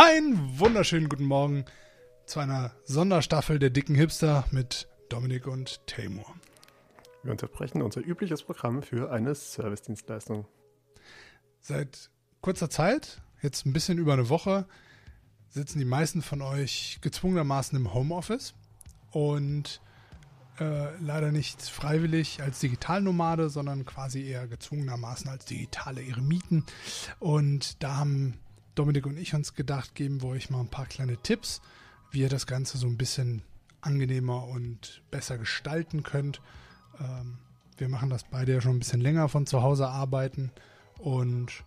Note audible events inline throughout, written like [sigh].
Einen wunderschönen guten Morgen zu einer Sonderstaffel der dicken Hipster mit Dominik und Taymor. Wir unterbrechen unser übliches Programm für eine Servicedienstleistung. Seit kurzer Zeit, jetzt ein bisschen über eine Woche, sitzen die meisten von euch gezwungenermaßen im Homeoffice und äh, leider nicht freiwillig als Digitalnomade, sondern quasi eher gezwungenermaßen als digitale Eremiten. Und da haben Dominik und ich uns gedacht, geben wir euch mal ein paar kleine Tipps, wie ihr das Ganze so ein bisschen angenehmer und besser gestalten könnt. Ähm, wir machen das beide ja schon ein bisschen länger von zu Hause arbeiten und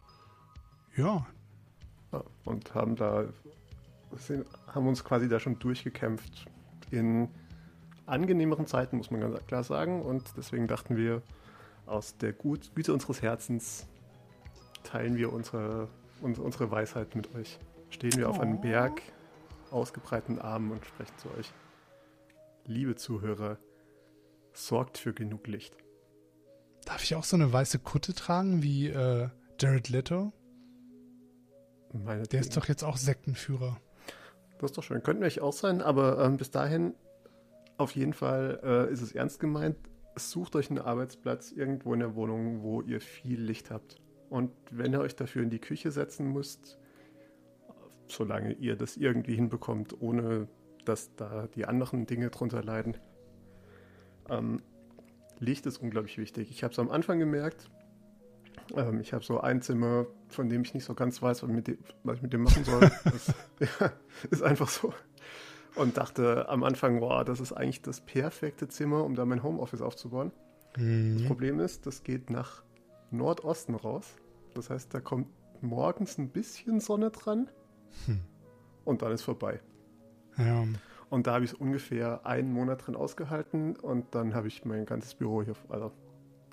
ja. und haben da sind, haben uns quasi da schon durchgekämpft in angenehmeren Zeiten, muss man ganz klar sagen. Und deswegen dachten wir, aus der Güte unseres Herzens teilen wir unsere, unsere Weisheit mit euch. Stehen wir oh. auf einem oh. Berg, ausgebreiteten Armen und sprechen zu euch. Liebe Zuhörer, sorgt für genug Licht. Darf ich auch so eine weiße Kutte tragen wie äh, Jared Leto? Meine Der ist doch jetzt auch Sektenführer. Das ist doch schön. Könnten wir euch auch sein, aber ähm, bis dahin auf jeden Fall äh, ist es ernst gemeint. Sucht euch einen Arbeitsplatz irgendwo in der Wohnung, wo ihr viel Licht habt. Und wenn ihr euch dafür in die Küche setzen müsst, solange ihr das irgendwie hinbekommt, ohne dass da die anderen Dinge drunter leiden, ähm, Licht ist unglaublich wichtig. Ich habe es am Anfang gemerkt. Ähm, ich habe so ein Zimmer, von dem ich nicht so ganz weiß, was, dem, was ich mit dem machen soll. [laughs] das ja, [laughs] ist einfach so und dachte am Anfang, boah, das ist eigentlich das perfekte Zimmer, um da mein Homeoffice aufzubauen. Mhm. Das Problem ist, das geht nach Nordosten raus. Das heißt, da kommt morgens ein bisschen Sonne dran hm. und dann ist vorbei. Ja. Und da habe ich es ungefähr einen Monat drin ausgehalten und dann habe ich mein ganzes Büro hier, also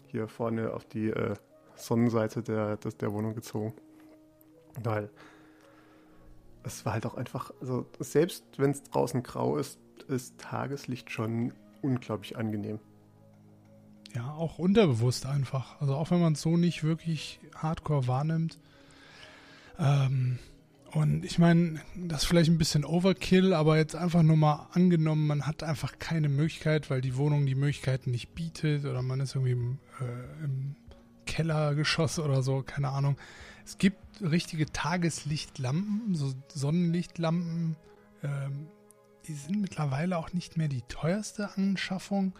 hier vorne auf die äh, Sonnenseite der, der, der Wohnung gezogen. Weil es war halt auch einfach, also selbst wenn es draußen grau ist, ist Tageslicht schon unglaublich angenehm. Ja, auch unterbewusst einfach. Also auch wenn man es so nicht wirklich hardcore wahrnimmt. Ähm, und ich meine, das ist vielleicht ein bisschen Overkill, aber jetzt einfach nur mal angenommen, man hat einfach keine Möglichkeit, weil die Wohnung die Möglichkeiten nicht bietet oder man ist irgendwie im, äh, im Kellergeschoss oder so, keine Ahnung. Es gibt richtige Tageslichtlampen, so Sonnenlichtlampen. Ähm, die sind mittlerweile auch nicht mehr die teuerste Anschaffung.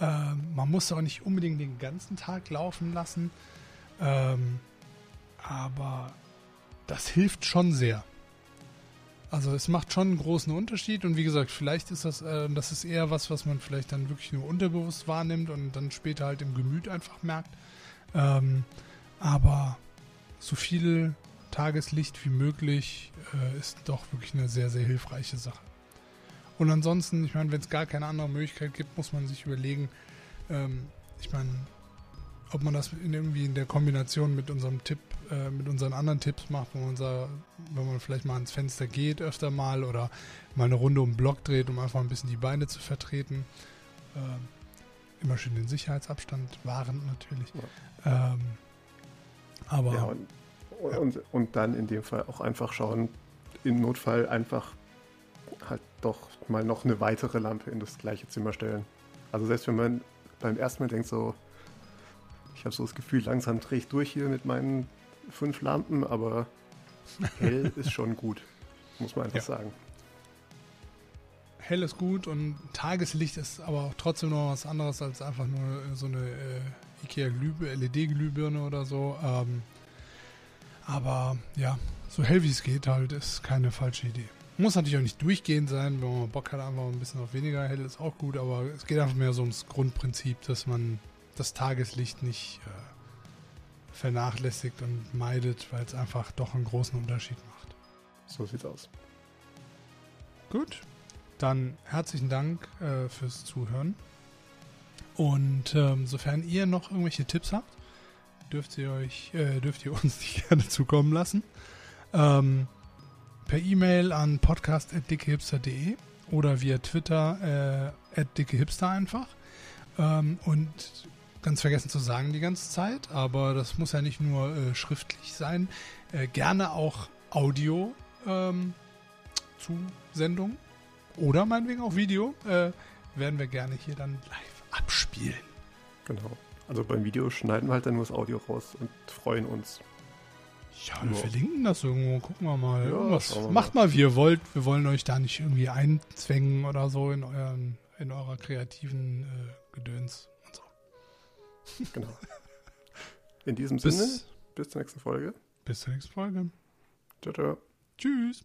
Ähm, man muss auch nicht unbedingt den ganzen Tag laufen lassen. Ähm, aber das hilft schon sehr. Also es macht schon einen großen Unterschied und wie gesagt, vielleicht ist das, äh, das ist eher was, was man vielleicht dann wirklich nur unterbewusst wahrnimmt und dann später halt im Gemüt einfach merkt. Ähm, aber so viel Tageslicht wie möglich äh, ist doch wirklich eine sehr, sehr hilfreiche Sache. Und ansonsten, ich meine, wenn es gar keine andere Möglichkeit gibt, muss man sich überlegen, ähm, ich meine, ob man das in irgendwie in der Kombination mit unserem Tipp, äh, mit unseren anderen Tipps macht, wo man unser, wenn man vielleicht mal ans Fenster geht öfter mal oder mal eine Runde um den Block dreht, um einfach ein bisschen die Beine zu vertreten. Äh, immer schön den Sicherheitsabstand wahren natürlich. Ja. Ähm, aber. Ja, und, ja. und, und dann in dem Fall auch einfach schauen, im Notfall einfach doch mal noch eine weitere Lampe in das gleiche Zimmer stellen. Also selbst wenn man beim ersten Mal denkt so, ich habe so das Gefühl, langsam drehe ich durch hier mit meinen fünf Lampen, aber [laughs] hell ist schon gut, muss man einfach ja. sagen. Hell ist gut und Tageslicht ist aber auch trotzdem noch was anderes als einfach nur so eine äh, Ikea LED-Glühbirne oder so. Ähm, aber ja, so hell wie es geht halt, ist keine falsche Idee. Muss natürlich auch nicht durchgehend sein, wenn man Bock hat, einfach ein bisschen auf weniger hell ist auch gut, aber es geht einfach mehr so ums Grundprinzip, dass man das Tageslicht nicht äh, vernachlässigt und meidet, weil es einfach doch einen großen Unterschied macht. So sieht's aus. Gut, dann herzlichen Dank äh, fürs Zuhören. Und ähm, sofern ihr noch irgendwelche Tipps habt, dürft ihr euch, äh, dürft ihr uns [laughs] die gerne zukommen lassen. Ähm, per E-Mail an podcast.dickehipster.de oder via Twitter äh, dickehipster einfach. Ähm, und ganz vergessen zu sagen die ganze Zeit, aber das muss ja nicht nur äh, schriftlich sein. Äh, gerne auch Audio ähm, zu Sendungen oder meinetwegen auch Video, äh, werden wir gerne hier dann live abspielen. Genau. Also beim Video schneiden wir halt dann nur das Audio raus und freuen uns. Ja, wir verlinken das irgendwo. Gucken wir mal. Ja, Irgendwas. wir Macht mal, wie ihr wollt. Wir wollen euch da nicht irgendwie einzwängen oder so in, euren, in eurer kreativen äh, Gedöns und so. Genau. In diesem Sinne, Bis, bis zur nächsten Folge. bis zur nächsten Folge. Ciao, ciao. Tschüss.